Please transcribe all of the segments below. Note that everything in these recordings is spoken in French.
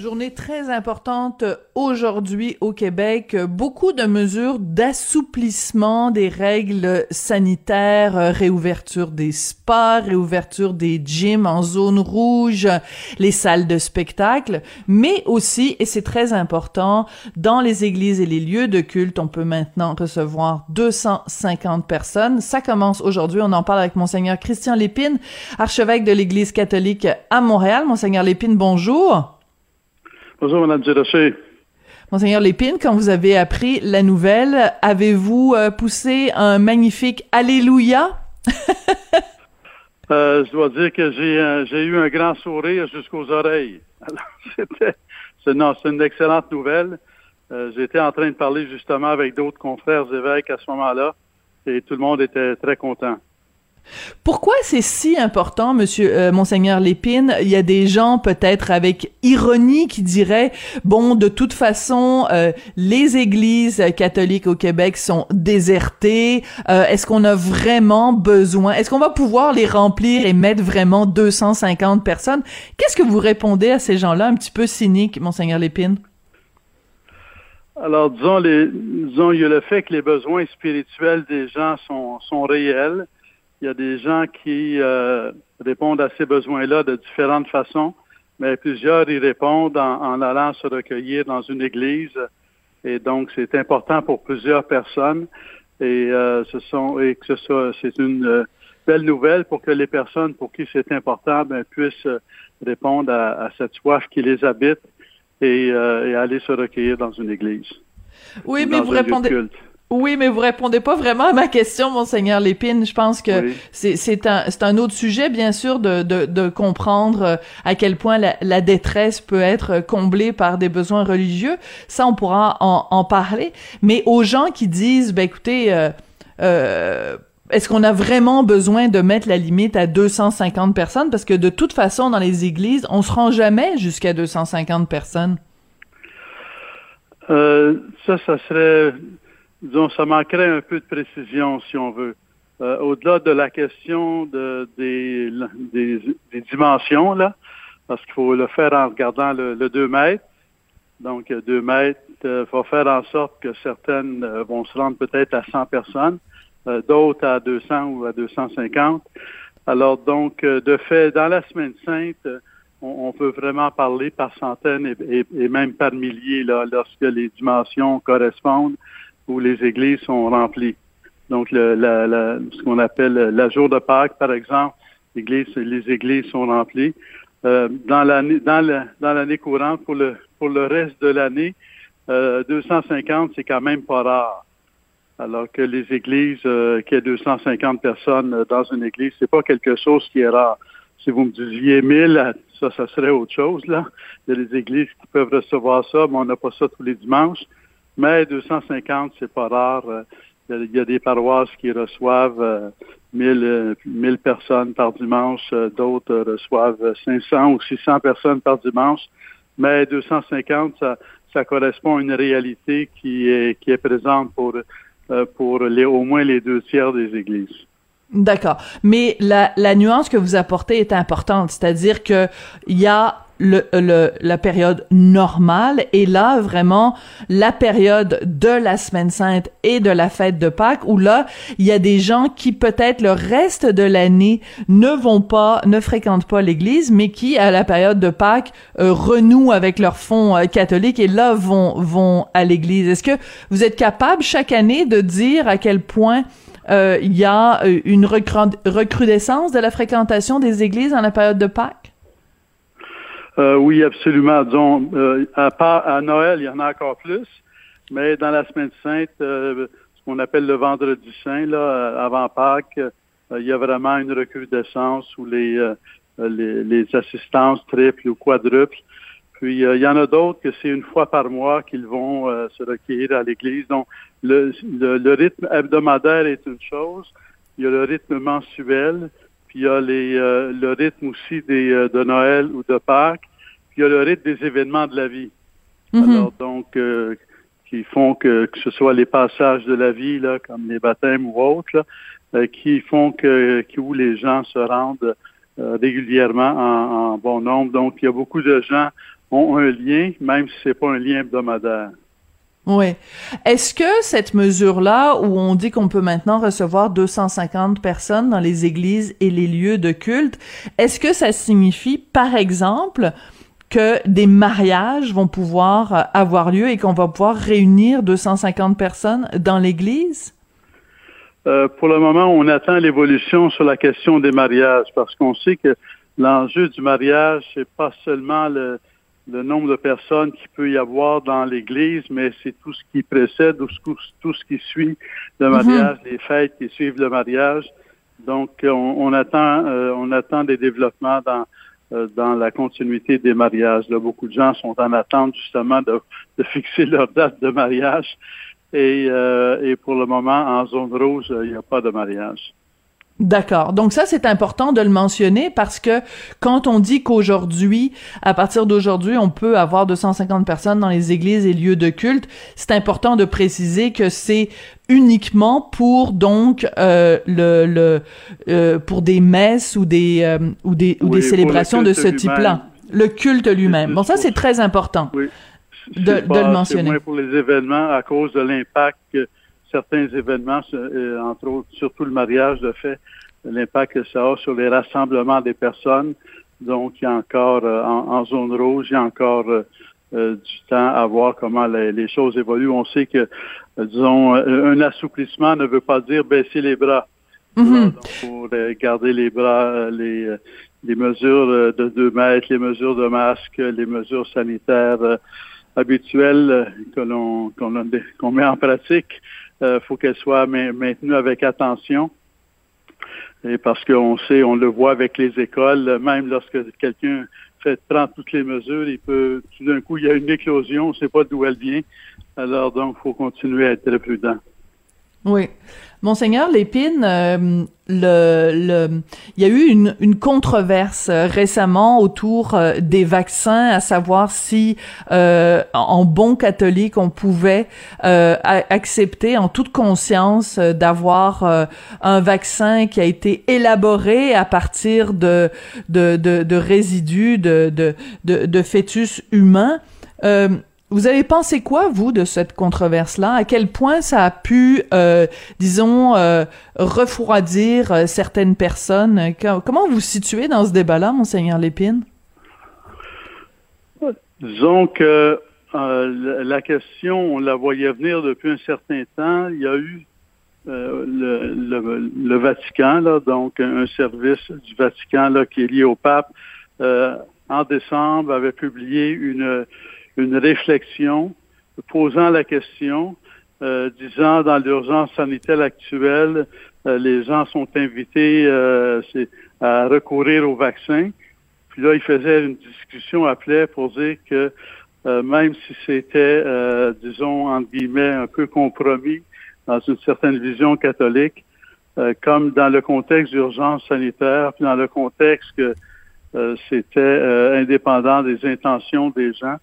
Journée très importante aujourd'hui au Québec. Beaucoup de mesures d'assouplissement des règles sanitaires, réouverture des spas, réouverture des gyms en zone rouge, les salles de spectacle, mais aussi, et c'est très important, dans les églises et les lieux de culte, on peut maintenant recevoir 250 personnes. Ça commence aujourd'hui. On en parle avec Monseigneur Christian Lépine, archevêque de l'Église catholique à Montréal. Monseigneur Lépine, bonjour. Bonjour, Mme Durocher. Monseigneur Lépine, quand vous avez appris la nouvelle, avez-vous euh, poussé un magnifique Alléluia? euh, je dois dire que j'ai euh, eu un grand sourire jusqu'aux oreilles. C'était c'est une excellente nouvelle. Euh, J'étais en train de parler justement avec d'autres confrères évêques à ce moment-là et tout le monde était très content. Pourquoi c'est si important, Monsieur euh, Monseigneur Lépine? Il y a des gens peut-être avec ironie qui diraient bon, de toute façon, euh, les églises catholiques au Québec sont désertées. Euh, est-ce qu'on a vraiment besoin? Est-ce qu'on va pouvoir les remplir et mettre vraiment 250 personnes? Qu'est-ce que vous répondez à ces gens-là, un petit peu cyniques, Monseigneur Lépine? Alors, disons, disons, il y a le fait que les besoins spirituels des gens sont réels il y a des gens qui euh, répondent à ces besoins-là de différentes façons, mais plusieurs y répondent en, allant se recueillir dans une église. Et donc, c'est important pour plusieurs personnes. Et euh, ce sont et que ce c'est une euh, belle nouvelle pour que les personnes pour qui c'est important ben, puissent répondre à, cette soif qui les habite et, aller se recueillir dans une église. Oui, mais vous répondez. Oui, mais vous répondez pas vraiment à ma question, monseigneur Lépine. Je pense que c'est un, un autre sujet, bien sûr, de, de, de comprendre euh, à quel point la, la, détresse peut être comblée par des besoins religieux. Ça, on pourra en, en parler. Mais aux gens qui disent, ben écoutez, euh, euh, est-ce qu'on a vraiment besoin de mettre la limite à 250 personnes? Parce que de toute façon, dans les églises, on se rend jamais jusqu'à 250 personnes. Euh, ça, ça serait disons, ça manquerait un peu de précision, si on veut. Euh, au-delà de la question de, des, des, dimensions, là, parce qu'il faut le faire en regardant le, 2 mètres. Donc, 2 mètres euh, va faire en sorte que certaines euh, vont se rendre peut-être à 100 personnes, euh, d'autres à 200 ou à 250. Alors, donc, de fait, dans la semaine sainte, on, peut vraiment parler par centaines et, et même par milliers là, lorsque les dimensions correspondent où les églises sont remplies. Donc, le, la, ce qu'on appelle la jour de Pâques, par exemple, les églises sont remplies. Euh, dans l'année dans l'année courante, pour le pour le reste de l'année, euh, 250, c'est quand même pas rare. Alors que les églises, euh, qu'il y ait 250 personnes dans une église, c'est pas quelque chose qui est rare. Si vous me disiez 1000, ça, ça serait autre chose, là. Il y a des églises qui peuvent recevoir ça, mais on n'a pas ça tous les dimanches. Mais 250, c'est pas rare. Euh, il y a des paroisses qui reçoivent 1000, euh, 1000 personnes par dimanche, euh, d'autres reçoivent 500 ou 600 personnes par dimanche. Mais 250, ça, ça correspond à une réalité qui est, qui est présente pour, pour les, au moins les deux tiers des églises. D'accord. Mais la, la nuance que vous apportez est importante, c'est-à-dire que il y a le, le, la période normale. Et là vraiment la période de la semaine sainte et de la fête de Pâques où là il y a des gens qui peut-être le reste de l'année ne vont pas ne fréquentent pas l'église mais qui à la période de Pâques euh, renouent avec leur fond euh, catholique et là vont vont à l'église. Est-ce que vous êtes capable chaque année de dire à quel point euh, il y a une recrudescence de la fréquentation des églises en la période de Pâques? Euh, oui, absolument. Disons, euh, à, Noël, il y en a encore plus, mais dans la semaine sainte, euh, ce qu'on appelle le vendredi saint, là, avant Pâques, il y a vraiment une recrudescence où les, les, les assistances triples ou quadruples. Puis il y en a d'autres que c'est une fois par mois qu'ils vont se recueillir à l'église. Donc le, le, rythme hebdomadaire est une chose, il y a le rythme mensuel, puis il y a les, le rythme aussi des, de Noël ou de Pâques, il y a le rythme des événements de la vie. Mhm. Alors donc, euh, qui font que, que ce soit les passages de la vie, là, comme les baptêmes ou autres, là, euh, qui font que, que où les gens se rendent euh, régulièrement en, en, bon nombre. Donc, il y a beaucoup de gens ont un lien, même si c'est pas un lien hebdomadaire. Oui. Est-ce que cette mesure-là, où on dit qu'on peut maintenant recevoir 250 personnes dans les églises et les lieux de culte, est-ce que ça signifie, par exemple, que des mariages vont pouvoir euh, avoir lieu et qu'on va pouvoir réunir 250 personnes dans l'Église? Euh, pour le moment, on attend l'évolution sur la question des mariages parce qu'on sait que l'enjeu du mariage, c'est pas seulement le, le nombre de personnes qu'il peut y avoir dans l'Église, mais c'est tout ce qui précède ou tout ce qui suit le Mhm. mariage, les fêtes qui suivent le mariage. Donc, on, on attend, euh, on attend des développements dans dans la continuité des mariages. Beaucoup de gens sont en attente justement de, fixer leur date de mariage. Euh, et pour le moment, en zone rouge, il n'y a pas de mariage. D'accord. Donc ça, c'est important de le mentionner parce que quand on dit qu'aujourd'hui, à partir d'aujourd'hui, on peut avoir 250 personnes dans les églises et lieux de culte, c'est important de préciser que c'est uniquement pour donc euh, le, le euh, pour des messes ou des euh, ou des ou Oui, des célébrations de ce type-là. Le culte lui-même. Bon, ça c'est très important. Oui. De- de le mentionner. Moins pour les événements à cause de l'impact certains événements, euh, entre autres, surtout le mariage, de fait, l'impact que ça a sur les rassemblements des personnes. Donc, il y a encore, euh, en, en zone rouge, il y a encore euh, du temps à voir comment les, les choses évoluent. On sait que, disons, un assouplissement ne veut pas dire baisser les bras. Mhm. Donc, pour euh, garder les bras, les, les mesures de 2 mètres, les mesures de masque, les mesures sanitaires habituelles que l'on qu'on met en pratique, il faut qu'elles soient ma- maintenues avec attention. Et parce qu'on sait, on le voit avec les écoles, même lorsque quelqu'un fait prend toutes les mesures, il peut tout d'un coup il y a une éclosion, on ne sait pas d'où elle vient. Alors donc, il faut continuer à être très prudent. Oui. Monseigneur Lépine, euh, le, le, il y a eu une, controverse euh, récemment autour euh, des vaccins, à savoir si, en bon catholique, on pouvait accepter en toute conscience d'avoir un vaccin qui a été élaboré à partir de résidus de, de, de, de fœtus humains. Vous avez pensé quoi, vous, de cette controverse-là? À quel point ça a pu, euh, disons, euh, refroidir euh, certaines personnes? Comment vous vous situez dans ce débat-là, Monseigneur Lépine? Disons que la- question, on la voyait venir depuis un certain temps. Il y a eu le, le- Vatican, là, donc un service du Vatican qui est lié au pape, en décembre avait publié une, une réflexion posant la question, euh, disant dans l'urgence sanitaire actuelle, euh, les gens sont invités euh, à recourir au vaccin. Puis là, il faisait une discussion, appelait pour dire que euh, même si c'était, euh, disons, entre guillemets, un peu compromis dans une certaine vision catholique, euh, comme dans le contexte d'urgence sanitaire, puis dans le contexte que c'était indépendant des intentions des gens,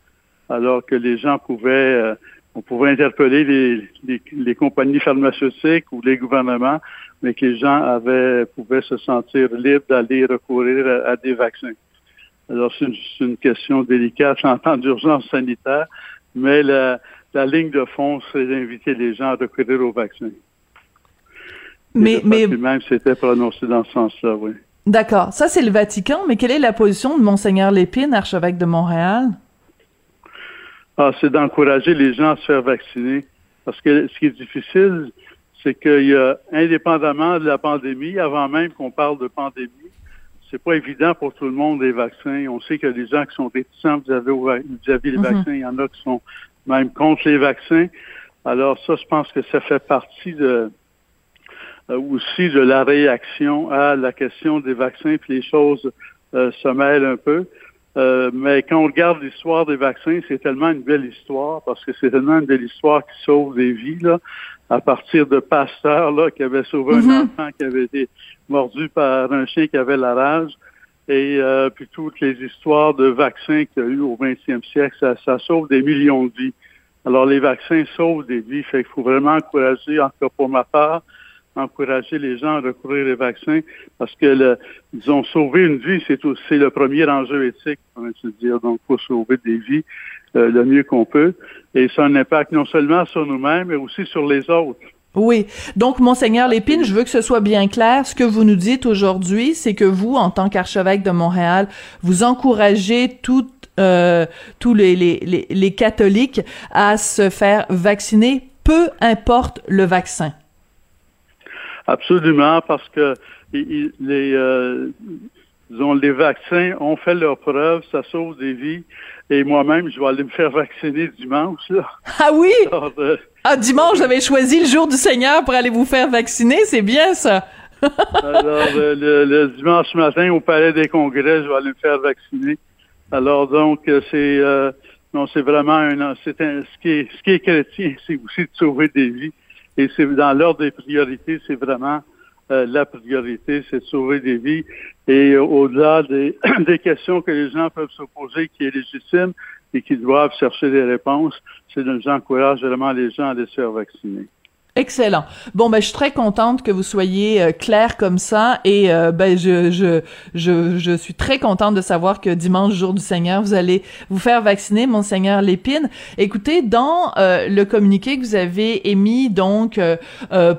alors que les gens pouvaient, euh, on pouvait interpeller les, les, les compagnies pharmaceutiques ou les gouvernements, mais que les gens avaient, pouvaient se sentir libres d'aller recourir à, à des vaccins. Alors, c'est une, question délicate en temps d'urgence sanitaire, mais la, la ligne de fond, c'est d'inviter les gens à recourir au vaccin. Mais, mais, lui-même s'était prononcé dans ce sens-là, oui. d'accord. Ça, c'est le Vatican, mais quelle est la position de Monseigneur Lépine, archevêque de Montréal? Ah, c'est d'encourager les gens à se faire vacciner. Parce que ce qui est difficile, c'est qu'il y a, indépendamment de la pandémie, avant même qu'on parle de pandémie, c'est pas évident pour tout le monde les vaccins. On sait qu'il y a des gens qui sont réticents vis-à-vis vis-à-vis les Mhm. vaccins. Il y en a qui sont même contre les vaccins. Alors ça, je pense que ça fait partie de aussi de la réaction à la question des vaccins, puis les choses se mêlent un peu. Euh, mais quand on regarde l'histoire des vaccins, c'est tellement une belle histoire parce que c'est tellement une belle histoire qui sauve des vies. Là, à partir de Pasteur là, qui avait sauvé un mm-hmm. enfant qui avait été mordu par un chien qui avait la rage. Et euh, puis toutes les histoires de vaccins qu'il y a eu au 20e siècle, ça, ça sauve des millions de vies. Alors les vaccins sauvent des vies, fait qu'il faut vraiment encourager, en tout cas pour ma part, encourager les gens à recourir les vaccins parce que, le, disons, sauver une vie, c'est aussi le premier enjeu éthique, on va se dire. Donc, pour sauver des vies euh, le mieux qu'on peut. Et ça a un impact non seulement sur nous-mêmes, mais aussi sur les autres. Oui. Donc, Monseigneur Lépine, je veux que ce soit bien clair. Ce que vous nous dites aujourd'hui, c'est que vous, en tant qu'archevêque de Montréal, vous encouragez euh, tous les, les, les catholiques à se faire vacciner, peu importe le vaccin. Absolument, parce que les, euh, disons, les vaccins ont fait leur preuve, ça sauve des vies. Et moi-même, je vais aller me faire vacciner dimanche. Là. Ah oui? Euh, ah, dimanche, j'avais choisi le jour du Seigneur pour aller vous faire vacciner, c'est bien ça. Alors, le, dimanche matin, au Palais des Congrès, je vais aller me faire vacciner. Alors, donc, euh, c'est euh, non, c'est vraiment un, c'est un, ce qui est, ce qui est chrétien, c'est aussi de sauver des vies. Et c'est dans l'ordre des priorités, c'est vraiment euh, la priorité, c'est de sauver des vies. Et euh, au-delà des, questions que les gens peuvent se poser, qui est légitime et qui doivent chercher des réponses, c'est de j'encourage vraiment les gens à les faire vacciner. Excellent. Bon ben je suis très contente que vous soyez euh, clair comme ça et euh, ben je, je je je suis très contente de savoir que dimanche jour du Seigneur vous allez vous faire vacciner monseigneur Lépine. Écoutez dans euh, le communiqué que vous avez émis donc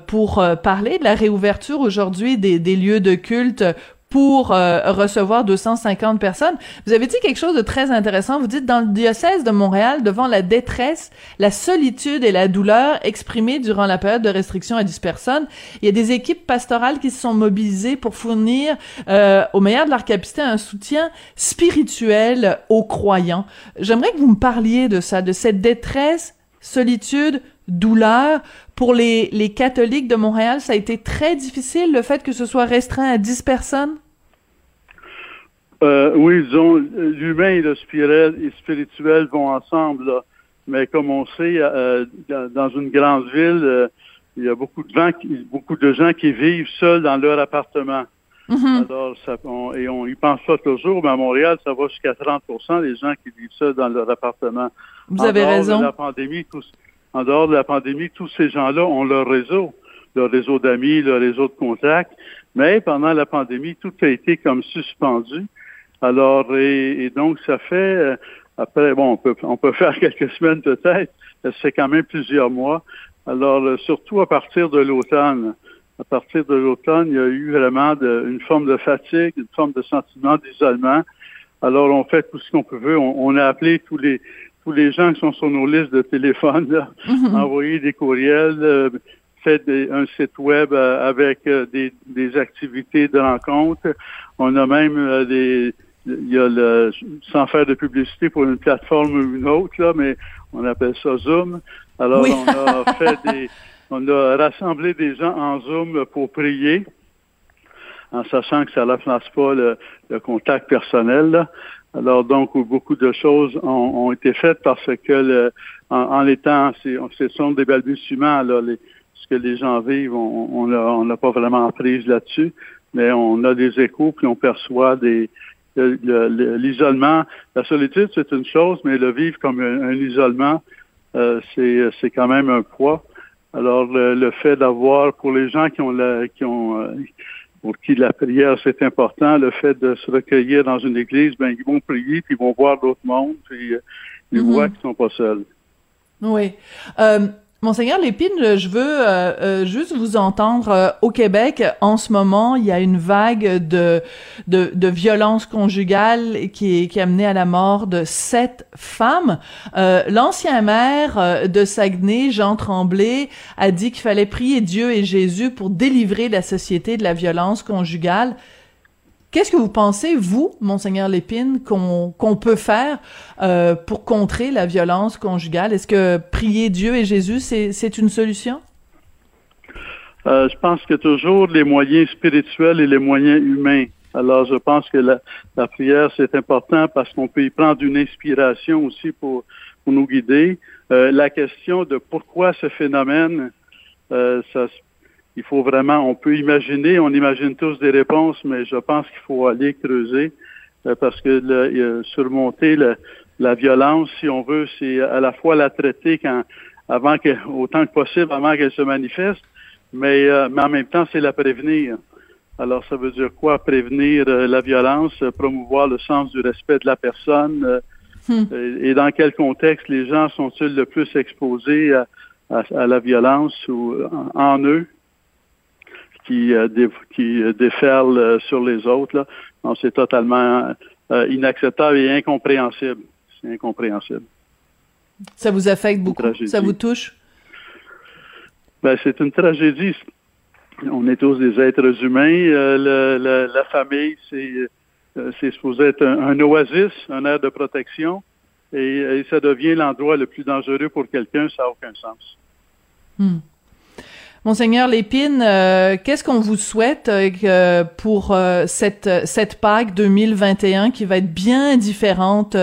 pour parler de la réouverture aujourd'hui des, des lieux de culte pour euh, recevoir 250 personnes. Vous avez dit quelque chose de très intéressant. Vous dites dans le diocèse de Montréal, devant la détresse, la solitude et la douleur exprimées durant la période de restriction à 10 personnes, il y a des équipes pastorales qui se sont mobilisées pour fournir euh, au meilleur de leur capacité un soutien spirituel aux croyants. J'aimerais que vous me parliez de ça, de cette détresse, solitude, douleur. Pour les, les catholiques de Montréal, ça a été très difficile, le fait que ce soit restreint à 10 personnes? Euh, oui, disons, l'humain et le spirituel vont ensemble. Mais comme on sait, euh, dans une grande ville, euh, il y a beaucoup de, gens qui, beaucoup de gens qui vivent seuls dans leur appartement. Mm-hmm. Alors, ça, et on y pense pas toujours, mais à Montréal, ça va jusqu'à 30% des gens qui vivent seuls dans leur appartement. Vous avez raison. la pandémie, en dehors de la pandémie, tous ces gens-là ont leur réseau, leur réseau d'amis, leur réseau de contacts. Mais pendant la pandémie, tout a été comme suspendu. Alors, et, donc, ça fait, euh, après, bon, on peut, on peut faire quelques semaines peut-être, ça fait quand même plusieurs mois. Alors, euh, surtout à partir de l'automne. À partir de l'automne, il y a eu vraiment une forme de fatigue, une forme de sentiment d'isolement. Alors, on fait tout ce qu'on peut. On, on a appelé tous les tous les gens qui sont sur nos listes de téléphone, là, mhm. envoyer des courriels, euh, fait un site web euh, avec euh, des, des, activités de rencontre. On a même des il y a le, sans faire de publicité pour une plateforme ou une autre, là, mais on appelle ça Zoom. Alors, on a fait des, on a rassemblé des gens en Zoom pour prier, en sachant que ça ne remplace pas le, le, contact personnel. Là. Alors donc beaucoup de choses ont, été faites parce que le, en, en étant, ce sont des balbutiements là, les, ce que les gens vivent, on n'a pas vraiment prise là-dessus, mais on a des échos puis on perçoit des l'isolement. La solitude c'est une chose, mais le vivre comme un, isolement, euh, c'est quand même un poids. Alors le, fait d'avoir pour les gens qui ont la, qui ont euh, pour qui la prière, c'est important. Le fait de se recueillir dans une église, ben, ils vont prier, puis ils vont voir d'autres mondes, puis euh, ils mhm. voient qu'ils sont pas seuls. Oui. Euh, Monseigneur Lépine, je veux euh, euh, juste vous entendre. Euh, au Québec, en ce moment, il y a une vague de de, de violence conjugale qui qui a mené à la mort de sept femmes. L'ancien maire de Saguenay, Jean Tremblay, a dit qu'il fallait prier Dieu et Jésus pour délivrer la société de la violence conjugale. Qu'est-ce que vous pensez, vous, monseigneur Lépine, qu'on peut faire euh, pour contrer la violence conjugale? Est-ce que prier Dieu et Jésus, c'est une solution? Euh, je pense que toujours les moyens spirituels et les moyens humains. Alors, je pense que la, prière, c'est important parce qu'on peut y prendre une inspiration aussi pour, nous guider. Euh, la question de pourquoi ce phénomène, ça, il faut vraiment, on peut imaginer, on imagine tous des réponses, mais je pense qu'il faut aller creuser euh, parce que le, surmonter la violence, si on veut, c'est à la fois la traiter quand, avant que, autant que possible, avant qu'elle se manifeste, mais, euh, mais en même temps, c'est la prévenir. Alors, ça veut dire quoi? Prévenir euh, la violence, promouvoir le sens du respect de la personne. Hmm. Et, dans quel contexte les gens sont-ils le plus exposés à, à, la violence ou en eux? Qui, euh, qui euh, déferlent euh, sur les autres. C'est totalement inacceptable et incompréhensible. C'est incompréhensible. Ça vous affecte beaucoup? Ça vous touche? Ben, c'est une tragédie. On est tous des êtres humains. la famille, c'est c'est supposé être un, oasis, un air de protection, et, ça devient l'endroit le plus dangereux pour quelqu'un, ça n'a aucun sens. Hmm. Monseigneur Lépine, euh, qu'est-ce qu'on vous souhaite euh, pour euh, cette cette Pâques 2021 qui va être bien différente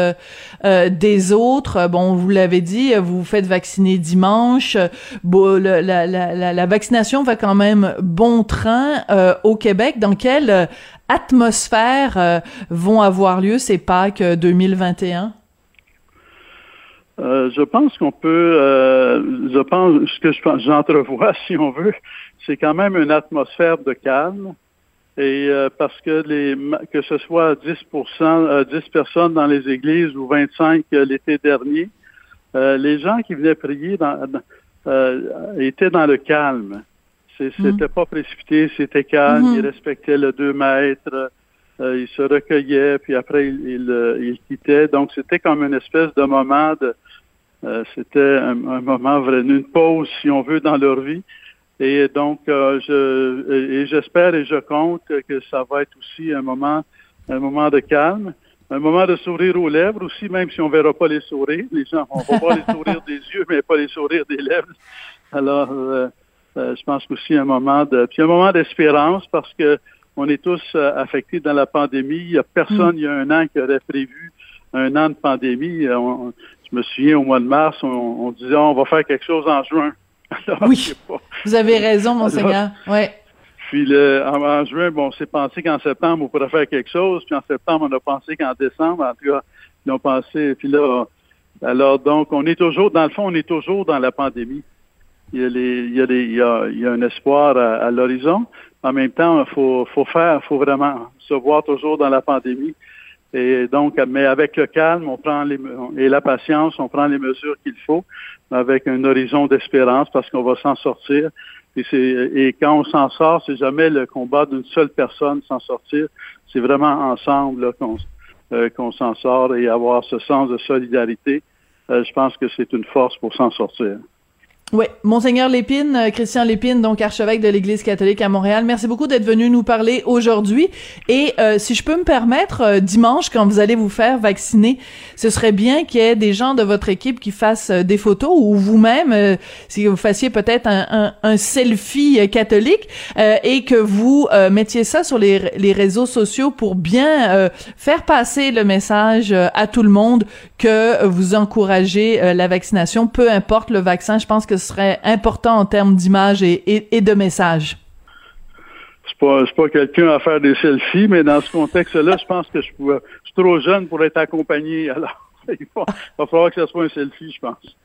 des autres? Bon, vous l'avez dit, vous vous faites vacciner dimanche. Bon, la, la, la, la, vaccination va quand même bon train au Québec. Dans quelle atmosphère vont avoir lieu ces Pâques 2021 euh, je pense qu'on peut, euh, je pense, ce que j'entrevois, si on veut, c'est quand même une atmosphère de calme. Et euh, parce que les que ce soit 10 10 personnes dans les églises ou 25 l'été dernier, les gens qui venaient prier dans, étaient dans le calme. Mmh. C'était pas précipité, c'était calme, mmh. ils respectaient le 2 mètres, ils se recueillaient, puis après ils, ils, ils quittaient. Donc c'était comme une espèce de moment de euh, c'était un, moment vraiment une pause, si on veut, dans leur vie. Et donc, euh, je et j'espère et je compte que ça va être aussi un moment, un moment de calme, un moment de sourire aux lèvres aussi, même si on verra pas les sourires. Les gens, on va voir les sourires des yeux, mais pas les sourires des lèvres. Alors, euh, je pense aussi un moment de, puis un moment d'espérance parce que on est tous affectés dans la pandémie. Il y a personne, mm. il y a un an qui aurait prévu un an de pandémie. Je me souviens, au mois de mars, on, disait on va faire quelque chose en juin. oui, vous avez raison, monseigneur. ouais. Puis le, en, juin, bon, on s'est pensé qu'en septembre, on pourrait faire quelque chose. Puis en septembre, on a pensé qu'en décembre, en tout cas, ils ont pensé. Puis là, alors donc, on est toujours, dans le fond, on est toujours dans la pandémie. Il y a, les, il y a, il y a, il y a un espoir à, l'horizon. En même temps, il faut, faut faire, faut vraiment se voir toujours dans la pandémie. Et donc, mais avec le calme, on prend et la patience, on prend les mesures qu'il faut, avec un horizon d'espérance, parce qu'on va s'en sortir. Et, quand on s'en sort, c'est jamais le combat d'une seule personne s'en sortir. C'est vraiment ensemble qu'on euh, qu'on s'en sort et avoir ce sens de solidarité. Euh, je pense que c'est une force pour s'en sortir. Oui, Monseigneur Lépine, euh, Christian Lépine, donc archevêque de l'Église catholique à Montréal, merci beaucoup d'être venu nous parler aujourd'hui. Et euh, si je peux me permettre, euh, dimanche, quand vous allez vous faire vacciner, ce serait bien qu'il y ait des gens de votre équipe qui fassent des photos ou vous-même, si vous fassiez peut-être un, un, selfie catholique et que vous mettiez ça sur les, les, réseaux sociaux pour bien faire passer le message à tout le monde que vous encouragez la vaccination, peu importe le vaccin. Je pense que ce serait important en termes d'image et, de message? C'est pas, pas quelqu'un à faire des selfies, mais dans ce contexte-là, je pense que je, suis trop jeune pour être accompagné. Alors, il va falloir que ce soit un selfie, je pense.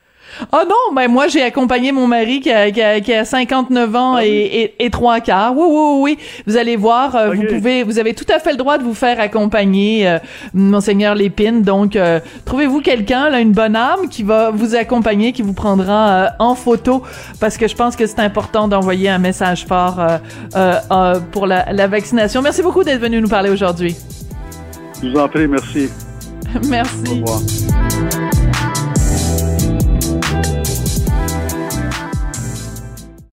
Ah non, ben moi j'ai accompagné mon mari qui a, qui a, qui a 59 ans ah et, et, trois quarts. Oui, oui, oui. Vous allez voir, euh, vous pouvez, vous avez tout à fait le droit de vous faire accompagner, euh, monseigneur Lépine. Donc, euh, trouvez-vous quelqu'un, là, une bonne âme qui va vous accompagner, qui vous prendra en photo, parce que je pense que c'est important d'envoyer un message fort pour la, la vaccination. Merci beaucoup d'être venu nous parler aujourd'hui. Je vous en prie, merci. merci. Au revoir.